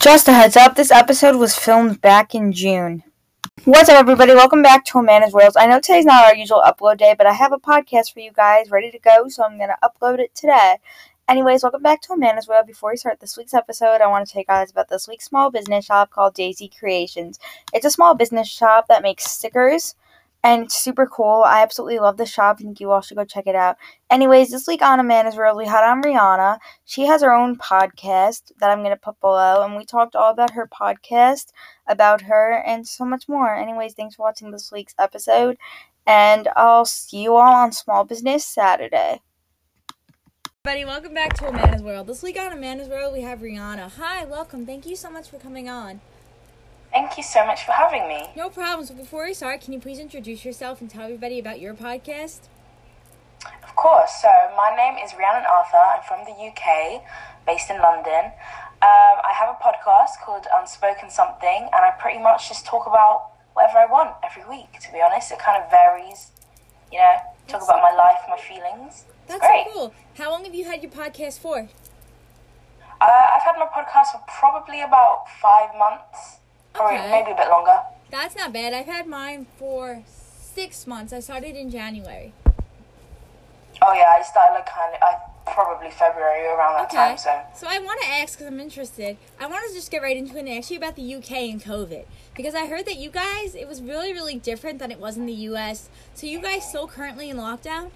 Just a heads up, this episode was filmed back in June. What's up, everybody? Welcome back to Amanda's World. I know today's not our usual upload day, but I have a podcast for you guys ready to go, so I'm going to upload it today. Anyways, welcome back to Amanda's World. Before we start this week's episode, I want to tell you guys about this week's small business shop called Daisy Creations. It's a small business shop that makes stickers and it's super cool. I absolutely love the shop. I think you all should go check it out. Anyways, this week on Amanda's World, we had on Rhiannon. She has her own podcast that I'm to put below, and we talked all about her podcast, about her, and so much more. Anyways, thanks for watching this week's episode, and I'll see you all on Small Business Saturday. Everybody, welcome back to a Amanda's World. This week on a Amanda's World, we have Rhiannon. Hi, welcome. Thank you so much for coming on. Thank you so much for having me. No problem. So before we start, can you please introduce yourself and tell everybody about your podcast? Of course. So my name is Rhiannon Arthur. I'm from the UK, based in London. Um, I have a podcast called Unspoken Something, and I pretty much just talk about whatever I want every week. To be honest, it kind of varies. You know, talk That's about so my life, my feelings. It's That's great. so cool. How long have you had your podcast for? Uh, I've had my podcast for probably about five months, or Okay. maybe a bit longer. That's not bad. I've had mine for six months. I started in January. Oh yeah, I started like kind of, I probably February around that Okay. time. So So I want to ask because I'm interested. I want to just get right into it and ask you about the UK and COVID because I heard that you guys it was really really different than it was in the US. So you guys still currently in lockdown?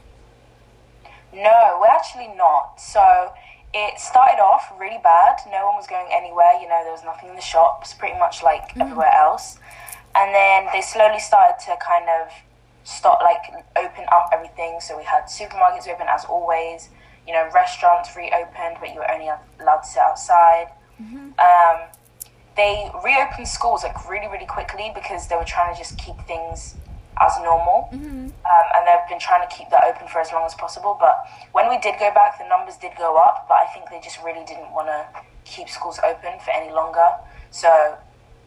No, we're actually not. So it started off really bad. No one was going anywhere. You know, there was nothing in the shops, pretty much like everywhere else. And then they slowly started to kind of start, like, open up everything. So we had supermarkets open as always. You know, restaurants reopened, but you were only allowed to sit outside. Um, they reopened schools like really, really quickly because they were trying to just keep things as normal. Um, and they've been trying to keep that open for as long as possible. But when we did go back, the numbers did go up, but I think they just really didn't want to keep schools open for any longer. So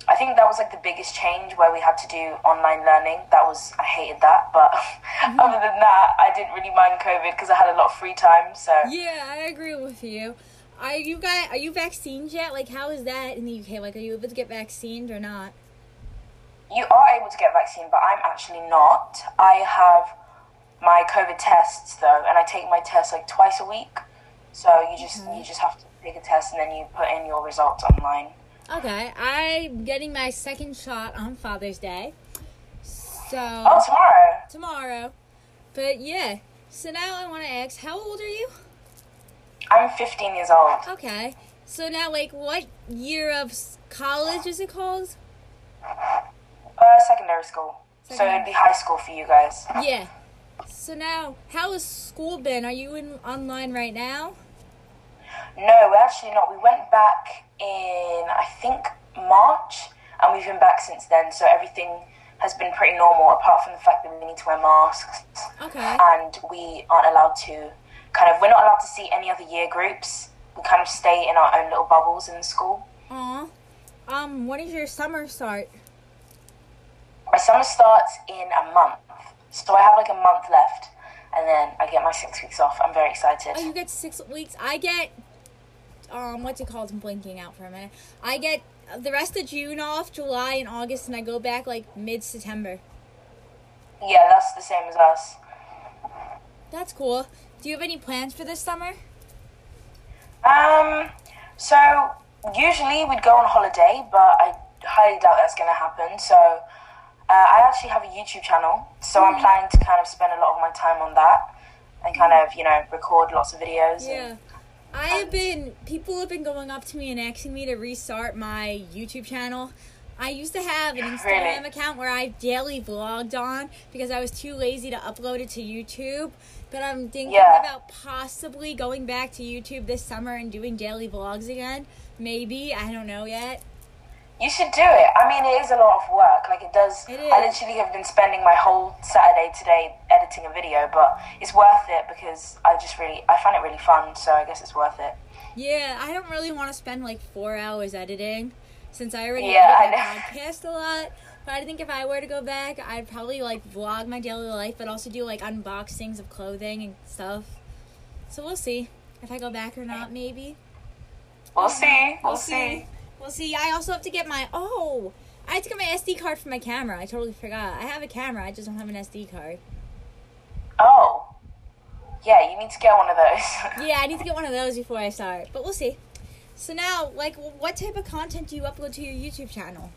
I think that was like the biggest change where we had to do online learning. That was, I hated that. But other than that, I didn't really mind COVID because I had a lot of free time. So Yeah, I agree with you. Are you guys are you vaccinated yet? Like how is that in the UK? Like are you able to get vaccinated or not? You are able to get a vaccine, but I'm actually not. I have my COVID tests though, and I take my tests like twice a week. So you just you mm-hmm. just have to take a test and then you put in your results online. Okay, I'm getting my second shot on Father's Day. So Oh, tomorrow. tomorrow. But yeah. So now I want to ask, how old are you? I'm 15 years old. Okay. So now, like, what year of college is it called? Uh, secondary school. So it'd be high school for you guys. Yeah. So now, how has school been? Are you in online right now? No, we're actually not. We went back in I think March, and we've been back since then. So everything has been pretty normal, apart from the fact that we need to wear masks. Okay. and we aren't allowed to kind of we're not allowed to see any other year groups we kind of stay in our own little bubbles in the school Aw. Um, when does your summer start? My summer starts in a month so i have like a month left and then i get my six weeks off i'm very excited Oh, you get six weeks. I get, um, what's it called? I'm blinking out for a minute. I get the rest of June off, July and August, and I go back like mid September. yeah that's the same as us That's cool. Do you have any plans for this summer? um so usually we'd go on holiday but i highly doubt that's going to happen so uh, i actually have a youtube channel so i'm planning to kind of spend a lot of my time on that and kind of you know record lots of videos and- Yeah. I have been, people have been going up to me and asking me to restart my YouTube channel. I used to have an Instagram Really? account where I daily vlogged on because I was too lazy to upload it to YouTube. But I'm thinking Yeah. about possibly going back to YouTube this summer and doing daily vlogs again. Maybe, I don't know yet. You should do it. I mean, it is a lot of work. Like it does. It I literally have been spending my whole Saturday today editing a video, but it's worth it because I just really, I find it really fun. So I guess it's worth it. Yeah, I don't really want to spend like four hours editing since I already Yeah, edit my podcast a lot. But I think if I were to go back, I'd probably like vlog my daily life, but also do like unboxings of clothing and stuff. So we'll see if I go back or not. Maybe We'll see. We'll see. Well, see, I also have to get my oh, I have to get my SD card for my camera. I totally forgot. I have a camera. I just don't have an SD card. Oh. Yeah, you need to get one of those. Yeah, I need to get one of those before I start. But we'll see. So now, like, what type of content do you upload to your YouTube channel?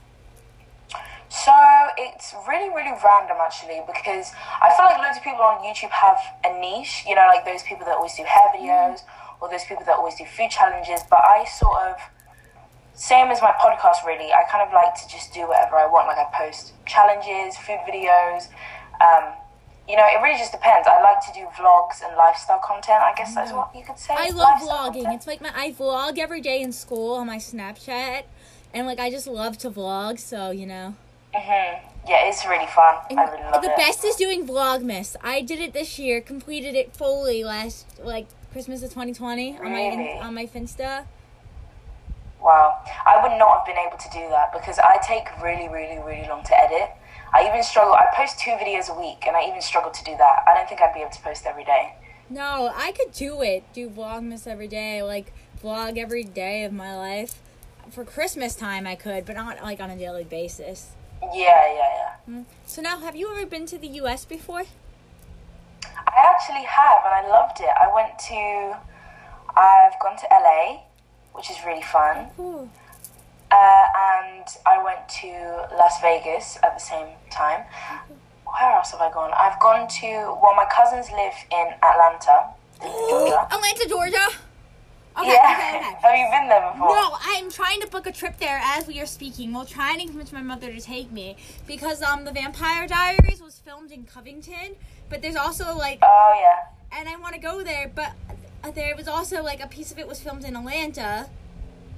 So it's really, really random actually because I feel like loads of people on YouTube have a niche, you know, like those people that always do hair mm-hmm. videos or those people that always do food challenges. But I sort of, same as my podcast really, I kind of like to just do whatever I want. Like I post challenges, food videos. Um, you know, it really just depends. I like to do vlogs and lifestyle content. I guess that's what you could say. I love vlogging. content. It's like my I vlog every day in school on my Snapchat, and like I just love to vlog. So you know. Mhm. Yeah, it's really fun. And I really love the it. The best is doing Vlogmas. I did it this year, completed it fully last like Christmas of 2020 on my on my Finsta. Wow. I would not have been able to do that because I take really, really, really long to edit. I even struggle. I post two videos a week and I even struggle to do that. I don't think I'd be able to post every day. No, I could do it. Do Vlogmas every day, like vlog every day of my life. For Christmas time, I could, but not like on a daily basis. Yeah, yeah, yeah. Mm. So now, have you ever been to the U.S. before? I actually have and I loved it. I went to, I've gone to LA, which is really fun. Cool. Uh, and I went to Las Vegas at the same time. Where else have I gone? I've gone to, well, my cousins live in Atlanta, Georgia. Atlanta, Georgia. Okay, yeah. okay, okay. Have you been there before? No, I'm trying to book a trip there as we are speaking. We're trying to convince my mother to take me because um the Vampire Diaries was filmed in Covington, but there's also like Oh, yeah. and I want to go there, but Uh, there was also like a piece of it was filmed in Atlanta,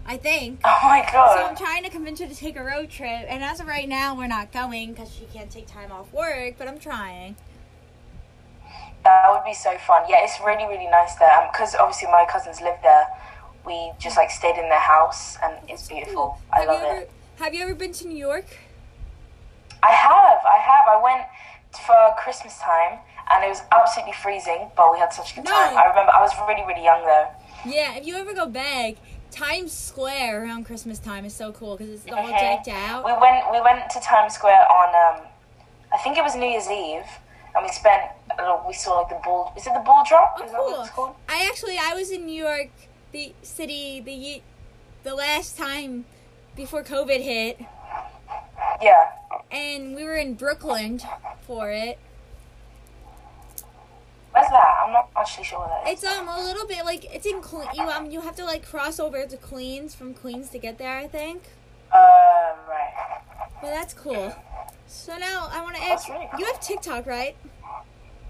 I think. Oh my god! So I'm trying to convince her to take a road trip, and as of right now, we're not going because she can't take time off work. But I'm trying. That would be so fun. Yeah, it's really, really nice there. Um, because obviously my cousins live there. We just like stayed in their house and it's beautiful. I have love ever, it. Have you ever been to New York? I have, I have. I went for Christmas time and it was absolutely freezing, but we had such a good time. I remember I was really, really young though. Yeah, if you ever go back, Times Square around Christmas time is so cool because it's all Mhm. decked out. We went we went to Times Square on um I think it was New Year's Eve and we spent a little, we saw like the ball is it the ball drop? Oh, Is that what it's cool. called? I actually I was in New York, the city, the the last time before COVID hit, Yeah. and we were in Brooklyn for it. Where's that? I'm not actually sure where that is. It's um a little bit like it's in Cle- you um you have to like cross over to Queens from Queens to get there. I think. Uh, right. Well, that's cool. So now I want to ask really you have TikTok, right?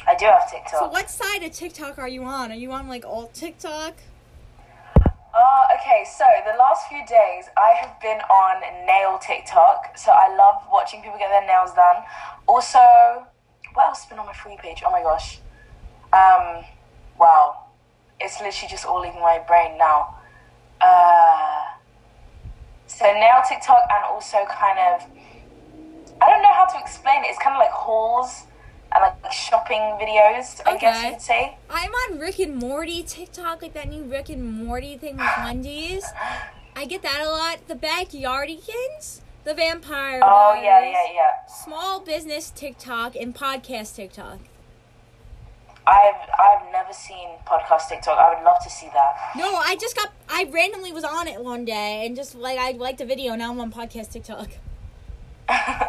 I do have TikTok. So what side of TikTok are you on? Are you on like alt TikTok? Uh, okay, so the last few days I have been on nail TikTok. So I love watching people get their nails done. Also, what else has been on my free page? Oh my gosh. Um, wow. It's literally just all in my brain now. Uh, so nail TikTok and also kind of, I don't know how to explain it. It's kind of like hauls and like shopping videos, I guess you could say. I'm on Rick and Morty TikTok, like that new Rick and Morty thing with Wendy's. I get that a lot. The Backyardigans, the Vampire. Oh, yeah, yeah, yeah. Small business TikTok and podcast TikTok. I've I've never seen podcast TikTok. I would love to see that. No, I just got. I randomly was on it one day and just like I liked a video. Now I'm on podcast TikTok.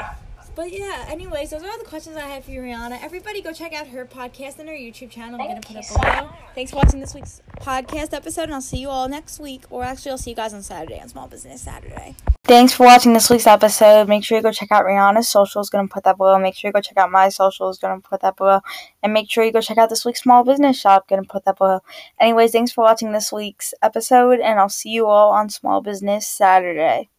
But yeah, anyways, those are all the questions I have for you, Rhiannon. Everybody go check out her podcast and her YouTube channel. I'm gonna put you up below. Thanks for watching this week's podcast episode, and I'll see you all next week. Or actually, I'll see you guys on Saturday on Small Business Saturday. Thanks for watching this week's episode. Make sure you go check out Rhiannon's socials. Gonna put that below. Make sure you go check out my socials. Gonna put that below. And make sure you go check out this week's small business shop. Gonna put that below. Anyways, thanks for watching this week's episode, and I'll see you all on Small Business Saturday.